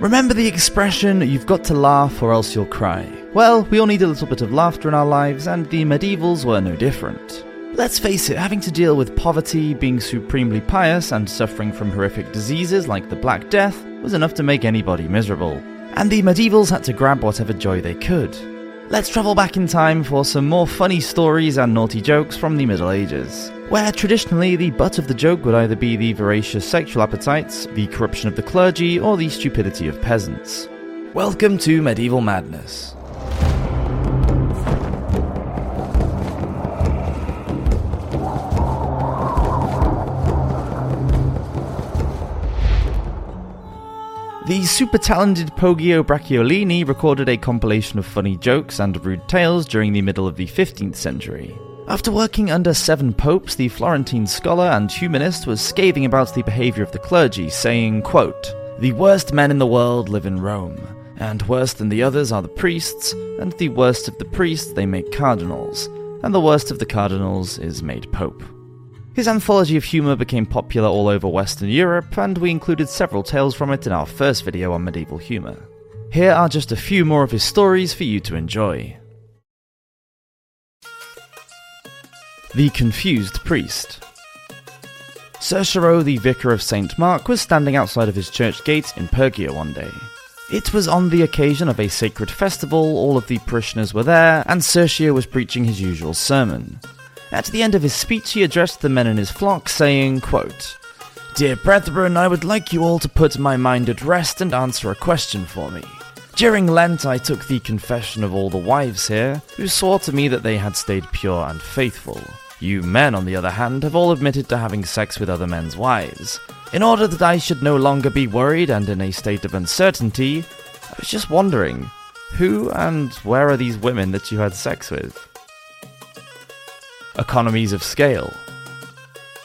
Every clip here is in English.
Remember the expression, you've got to laugh or else you'll cry? Well, we all need a little bit of laughter in our lives, and the medievals were no different. Let's face it, having to deal with poverty, being supremely pious, and suffering from horrific diseases like the Black Death was enough to make anybody miserable. And the medievals had to grab whatever joy they could. Let's travel back in time for some more funny stories and naughty jokes from the Middle Ages, where traditionally the butt of the joke would either be the voracious sexual appetites, the corruption of the clergy, or the stupidity of peasants. Welcome to Medieval Madness. The super talented Poggio Bracciolini recorded a compilation of funny jokes and rude tales during the middle of the 15th century. After working under seven popes, the Florentine scholar and humanist was scathing about the behavior of the clergy, saying, quote, The worst men in the world live in Rome, and worse than the others are the priests, and the worst of the priests they make cardinals, and the worst of the cardinals is made pope. His anthology of humour became popular all over Western Europe, and we included several tales from it in our first video on medieval humour. Here are just a few more of his stories for you to enjoy. The Confused Priest Cercero, the vicar of St. Mark, was standing outside of his church gate in Perugia one day. It was on the occasion of a sacred festival, all of the parishioners were there, and Cercio was preaching his usual sermon. At the end of his speech, he addressed the men in his flock, saying, quote, Dear brethren, I would like you all to put my mind at rest and answer a question for me. During Lent, I took the confession of all the wives here, who swore to me that they had stayed pure and faithful. You men, on the other hand, have all admitted to having sex with other men's wives. In order that I should no longer be worried and in a state of uncertainty, I was just wondering, who and where are these women that you had sex with? Economies of scale.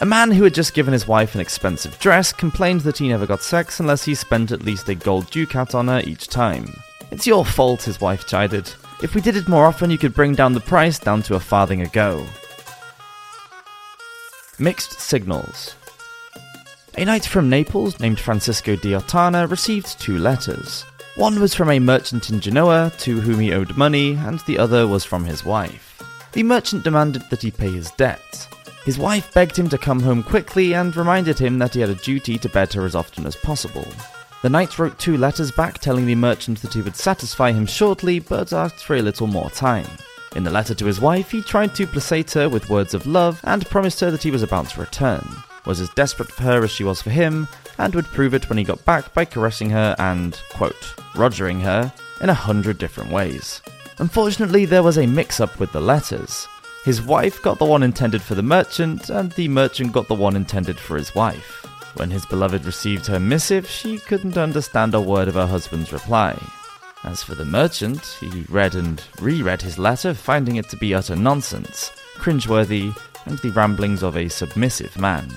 A man who had just given his wife an expensive dress complained that he never got sex unless he spent at least a gold ducat on her each time. It's your fault, his wife chided. If we did it more often, you could bring down the price down to a farthing a go. Mixed signals. A knight from Naples named Francisco di Ottana received two letters. One was from a merchant in Genoa to whom he owed money, and the other was from his wife. The merchant demanded that he pay his debt. His wife begged him to come home quickly and reminded him that he had a duty to bed her as often as possible. The knight wrote two letters back telling the merchant that he would satisfy him shortly, but asked for a little more time. In the letter to his wife, he tried to placate her with words of love and promised her that he was about to return, was as desperate for her as she was for him, and would prove it when he got back by caressing her and, quote, rogering her in a hundred different ways. Unfortunately, there was a mix up with the letters. His wife got the one intended for the merchant, and the merchant got the one intended for his wife. When his beloved received her missive, she couldn't understand a word of her husband's reply. As for the merchant, he read and reread his letter, finding it to be utter nonsense, cringeworthy, and the ramblings of a submissive man.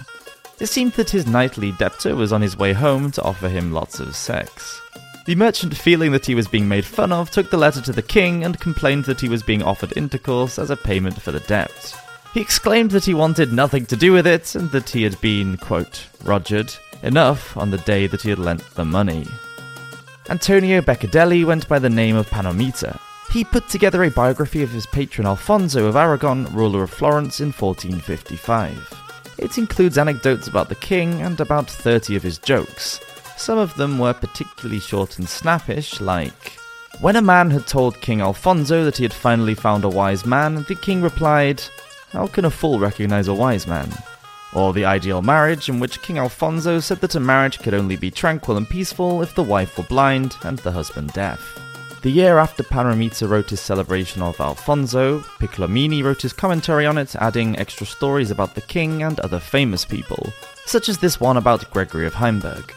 It seemed that his knightly debtor was on his way home to offer him lots of sex. The merchant, feeling that he was being made fun of, took the letter to the king and complained that he was being offered intercourse as a payment for the debt. He exclaimed that he wanted nothing to do with it and that he had been, quote, rogered enough on the day that he had lent the money. Antonio Beccadelli went by the name of Panormita. He put together a biography of his patron Alfonso of Aragon, ruler of Florence, in 1455. It includes anecdotes about the king and about 30 of his jokes. Some of them were particularly short and snappish, like When a man had told King Alfonso that he had finally found a wise man, the king replied, How can a fool recognize a wise man? Or the ideal marriage, in which King Alfonso said that a marriage could only be tranquil and peaceful if the wife were blind and the husband deaf. The year after Panormita wrote his celebration of Alfonso, Piccolomini wrote his commentary on it, adding extra stories about the king and other famous people, such as this one about Gregory of Heimburg.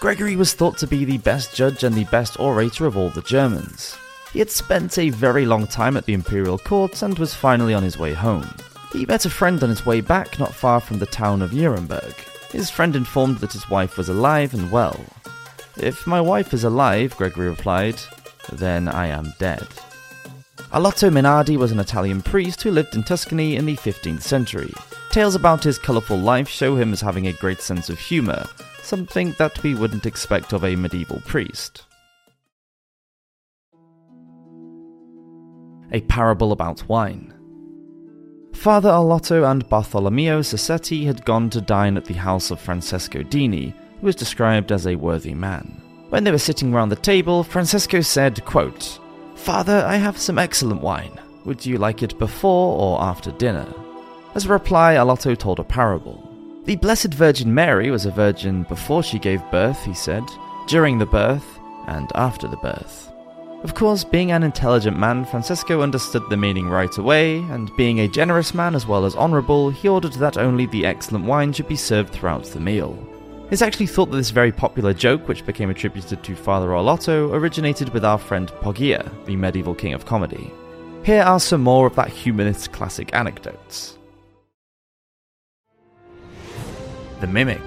Gregory was thought to be the best judge and the best orator of all the Germans. He had spent a very long time at the imperial court and was finally on his way home. He met a friend on his way back not far from the town of Nuremberg. His friend informed that his wife was alive and well. If my wife is alive, Gregory replied, then I am dead. Arlotto Mainardi was an Italian priest who lived in Tuscany in the 15th century. Tales about his colourful life show him as having a great sense of humour, something that we wouldn't expect of a medieval priest. A parable about wine. Father Arlotto and Bartolomeo Sassetti had gone to dine at the house of Francesco Dini, who was described as a worthy man. When they were sitting round the table, Francesco said, quote, Father, I have some excellent wine. Would you like it before or after dinner? As a reply, Arlotto told a parable. The Blessed Virgin Mary was a virgin before she gave birth, he said, during the birth, and after the birth. Of course, being an intelligent man, Francesco understood the meaning right away, and being a generous man as well as honourable, he ordered that only the excellent wine should be served throughout the meal. It's actually thought that this very popular joke, which became attributed to Father Arlotto, originated with our friend Poggio, the medieval king of comedy. Here are some more of that humanist classic anecdotes. The Mimic.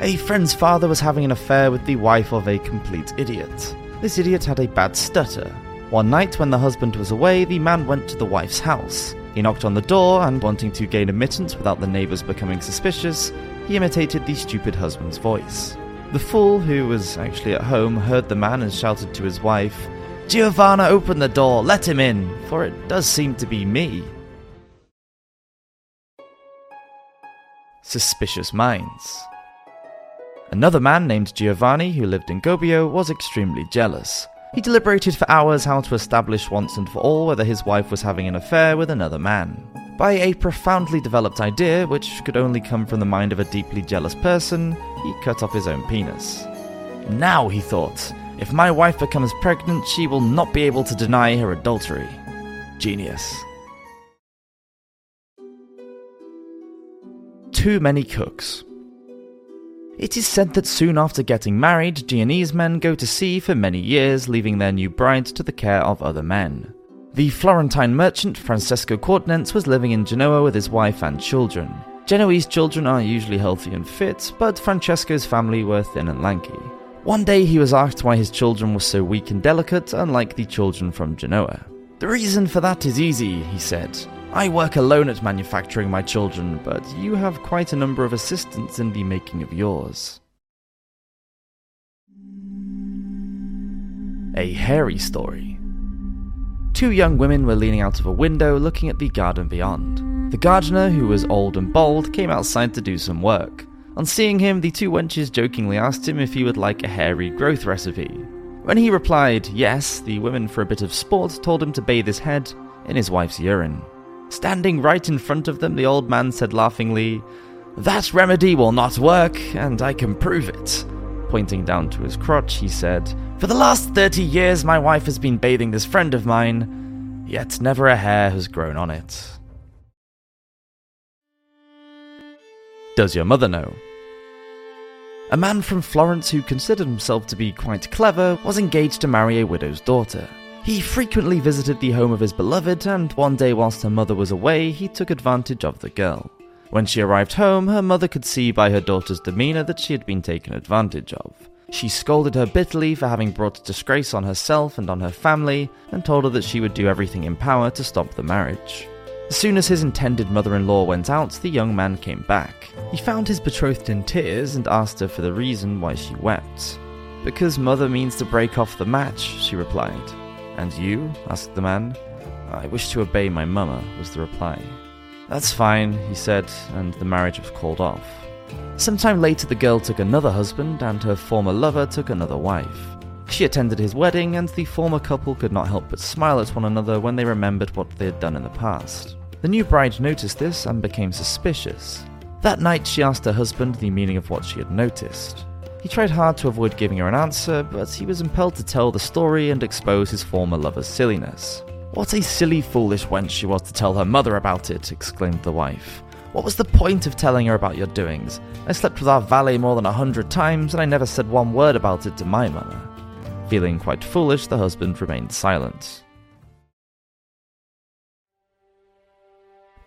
A friend's father was having an affair with the wife of a complete idiot. This idiot had a bad stutter. One night, when the husband was away, the man went to the wife's house. He knocked on the door, and wanting to gain admittance without the neighbours becoming suspicious, he imitated the stupid husband's voice. The fool, who was actually at home, heard the man and shouted to his wife, Giovanna, open the door, let him in, for it does seem to be me. Suspicious Minds. Another man named Giovanni, who lived in Gubbio, was extremely jealous. He deliberated for hours how to establish once and for all whether his wife was having an affair with another man. By a profoundly developed idea, which could only come from the mind of a deeply jealous person, he cut off his own penis. Now, he thought, if my wife becomes pregnant, she will not be able to deny her adultery. Genius. Too many cooks. It is said that soon after getting married, Genoese men go to sea for many years, leaving their new bride to the care of other men. The Florentine merchant Francesco Quaternens was living in Genoa with his wife and children. Genoese children are usually healthy and fit, but Francesco's family were thin and lanky. One day he was asked why his children were so weak and delicate, unlike the children from Genoa. The reason for that is easy, he said. I work alone at manufacturing my children, but you have quite a number of assistants in the making of yours. A hairy story. Two young women were leaning out of a window looking at the garden beyond. The gardener, who was old and bald, came outside to do some work. On seeing him, the two wenches jokingly asked him if he would like a hairy growth recipe. When he replied yes, the women, for a bit of sport, told him to bathe his head in his wife's urine. Standing right in front of them, the old man said laughingly, That remedy will not work, and I can prove it. Pointing down to his crotch, he said, For the last thirty years, my wife has been bathing this friend of mine, yet never a hair has grown on it. Does your mother know? A man from Florence who considered himself to be quite clever was engaged to marry a widow's daughter. He frequently visited the home of his beloved, and one day, whilst her mother was away, he took advantage of the girl. When she arrived home, her mother could see by her daughter's demeanour that she had been taken advantage of. She scolded her bitterly for having brought disgrace on herself and on her family, and told her that she would do everything in power to stop the marriage. As soon as his intended mother in law went out, the young man came back. He found his betrothed in tears and asked her for the reason why she wept. Because mother means to break off the match, she replied. And you? asked the man. I wish to obey my mamma, was the reply. That's fine, he said, and the marriage was called off. Some time later, the girl took another husband, and her former lover took another wife. She attended his wedding, and the former couple could not help but smile at one another when they remembered what they had done in the past. The new bride noticed this and became suspicious. That night, she asked her husband the meaning of what she had noticed. He tried hard to avoid giving her an answer, but he was impelled to tell the story and expose his former lover's silliness. What a silly, foolish wench she was to tell her mother about it, exclaimed the wife. What was the point of telling her about your doings? I slept with our valet more than a hundred times, and I never said one word about it to my mother. Feeling quite foolish, the husband remained silent.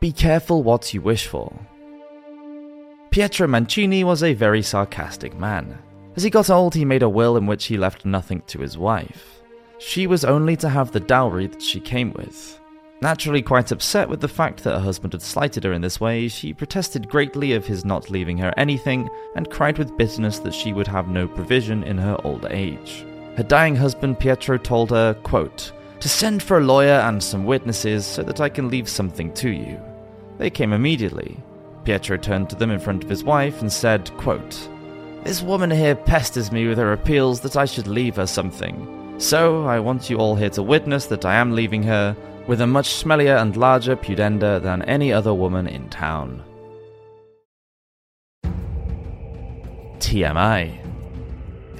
Be careful what you wish for. Pietro Mancini was a very sarcastic man. As he got old, he made a will in which he left nothing to his wife. She was only to have the dowry that she came with. Naturally quite upset with the fact that her husband had slighted her in this way, she protested greatly of his not leaving her anything and cried with bitterness that she would have no provision in her old age. Her dying husband Pietro told her, quote, to send for a lawyer and some witnesses so that I can leave something to you. They came immediately. Pietro turned to them in front of his wife and said, quote, This woman here pesters me with her appeals that I should leave her something. So I want you all here to witness that I am leaving her with a much smellier and larger pudenda than any other woman in town. TMI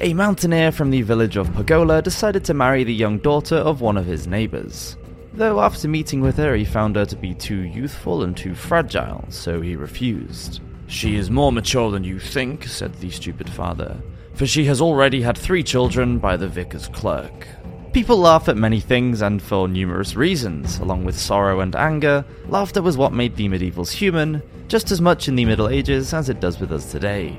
a mountaineer from the village of Pagola decided to marry the young daughter of one of his neighbors. Though after meeting with her, he found her to be too youthful and too fragile, so he refused. She is more mature than you think, said the stupid father, for she has already had three children by the vicar's clerk. People laugh at many things and for numerous reasons. Along with sorrow and anger, laughter was what made the medievals human, just as much in the Middle Ages as it does with us today.